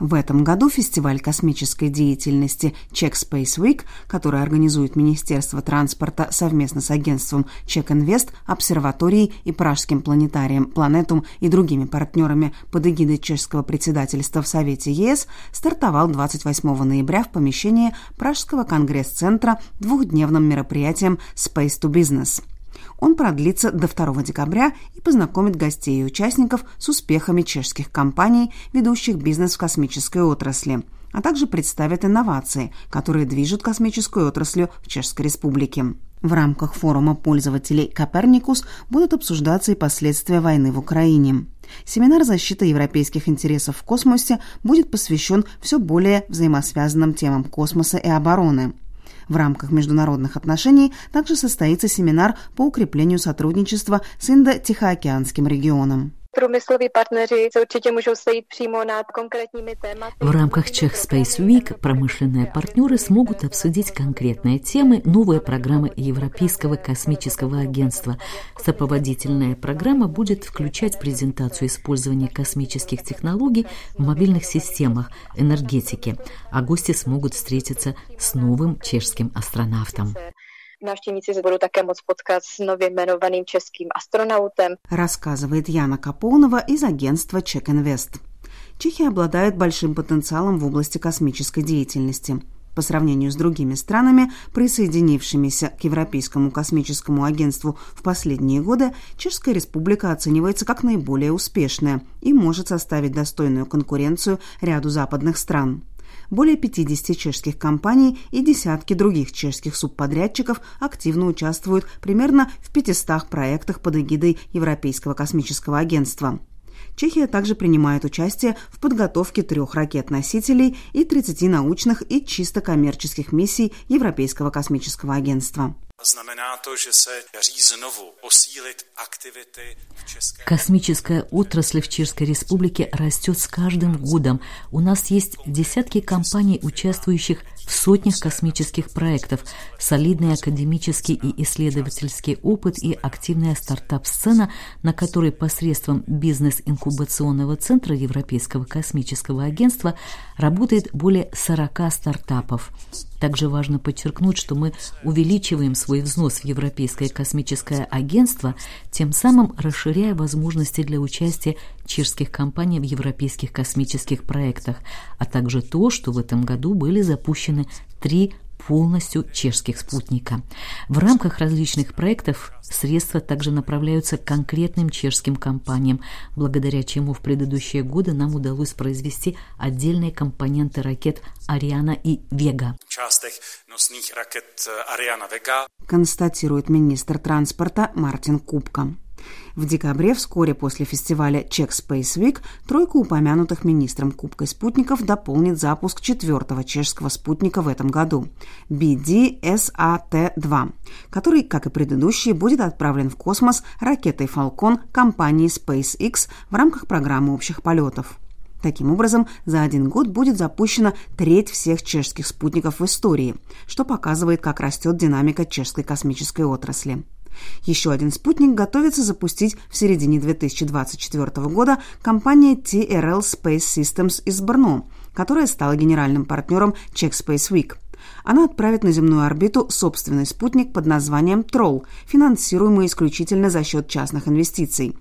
В этом году фестиваль космической деятельности Check Space Week, который организует Министерство транспорта совместно с агентством Check Invest, обсерваторией и Пражским планетарием Планетум и другими партнерами под эгидой чешского председательства в Совете ЕС, стартовал 28 ноября в помещении Пражского конгресс-центра двухдневным мероприятием Space to Business – он продлится до 2 декабря и познакомит гостей и участников с успехами чешских компаний, ведущих бизнес в космической отрасли, а также представит инновации, которые движут космическую отраслью в Чешской Республике. В рамках форума пользователей «Коперникус» будут обсуждаться и последствия войны в Украине. Семинар «Защита европейских интересов в космосе» будет посвящен все более взаимосвязанным темам космоса и обороны – в рамках международных отношений также состоится семинар по укреплению сотрудничества с Индо-Тихоокеанским регионом. Průmysloví se určitě můžou sejít přímo над конкретными темами. В рамках Czech Space Week промышленные партнеры смогут обсудить конкретные темы, новые программы Европейского космического агентства. Сопроводительная программа будет включать презентацию использования космических технологий в мобильных системах, энергетике, а гости смогут встретиться с новым чешским астронавтом. Návštěvníci se budou také moct potkat s nově jmenovaným českým astronautem. Рассказывает Яна Капонова из агентства Check Invest. Чехия обладает большим потенциалом в области космической деятельности. По сравнению с другими странами, присоединившимися к Европейскому космическому агентству в последние годы, Чешская республика оценивается как наиболее успешная и может составить достойную конкуренцию ряду западных стран более 50 чешских компаний и десятки других чешских субподрядчиков активно участвуют примерно в 500 проектах под эгидой Европейского космического агентства. Чехия также принимает участие в подготовке трех ракет-носителей и 30 научных и чисто коммерческих миссий Европейского космического агентства. Космическая отрасль в Чешской Республике растет с каждым годом. У нас есть десятки компаний, участвующих в сотнях космических проектов, солидный академический и исследовательский опыт и активная стартап-сцена, на которой посредством бизнес-инкубационного центра Европейского космического агентства работает более 40 стартапов. Также важно подчеркнуть, что мы увеличиваем свой взнос в Европейское космическое агентство, тем самым расширяя возможности для участия чешских компаний в европейских космических проектах, а также то, что в этом году были запущены три полностью чешских спутника. В рамках различных проектов средства также направляются к конкретным чешским компаниям, благодаря чему в предыдущие годы нам удалось произвести отдельные компоненты ракет «Ариана» и «Вега». ракет «Ариана Вега» констатирует министр транспорта Мартин Кубка. В декабре, вскоре после фестиваля Czech Space Week, тройка упомянутых министром Кубкой спутников дополнит запуск четвертого чешского спутника в этом году – BDSAT-2, который, как и предыдущие, будет отправлен в космос ракетой Falcon компании SpaceX в рамках программы общих полетов. Таким образом, за один год будет запущена треть всех чешских спутников в истории, что показывает, как растет динамика чешской космической отрасли. Еще один спутник готовится запустить в середине 2024 года компания TRL Space Systems из Брно, которая стала генеральным партнером Czech Space Week. Она отправит на земную орбиту собственный спутник под названием Troll, финансируемый исключительно за счет частных инвестиций.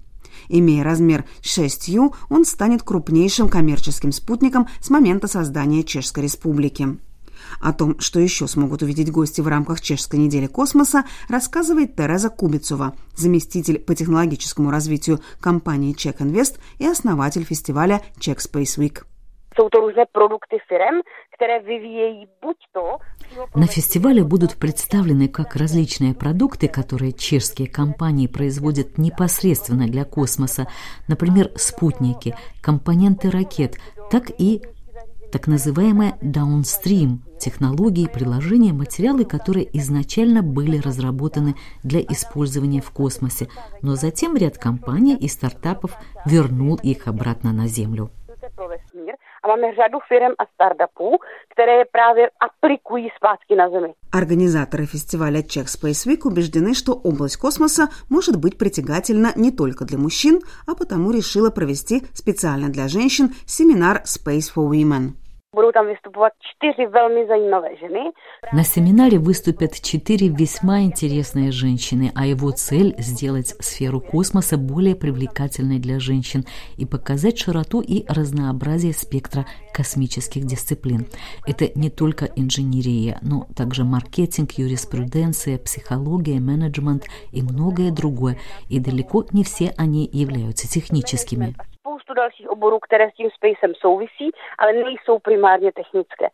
Имея размер 6U, он станет крупнейшим коммерческим спутником с момента создания Чешской Республики. О том, что еще смогут увидеть гости в рамках Чешской недели космоса, рассказывает Тереза Кубицова, заместитель по технологическому развитию компании Check Invest и основатель фестиваля Check Space Week. На фестивале будут представлены как различные продукты, которые чешские компании производят непосредственно для космоса, например, спутники, компоненты ракет, так и так называемые downstream технологии, приложения, материалы, которые изначально были разработаны для использования в космосе, но затем ряд компаний и стартапов вернул их обратно на Землю. Организаторы фестиваля Czech Space Week убеждены, что область космоса может быть притягательна не только для мужчин, а потому решила провести специально для женщин семинар Space for Women. Budou tam vystupovat čtyři velmi zajímavé ženy. На семинаре выступят четыре весьма интересные женщины, а его цель – сделать сферу космоса более привлекательной для женщин и показать широту и разнообразие спектра космических дисциплин. Это не только инженерия, но также маркетинг, юриспруденция, психология, менеджмент и многое другое, и далеко не все они являются техническими dalších oborů, které s tím spacem souvisí, ale nejsou primárně technické.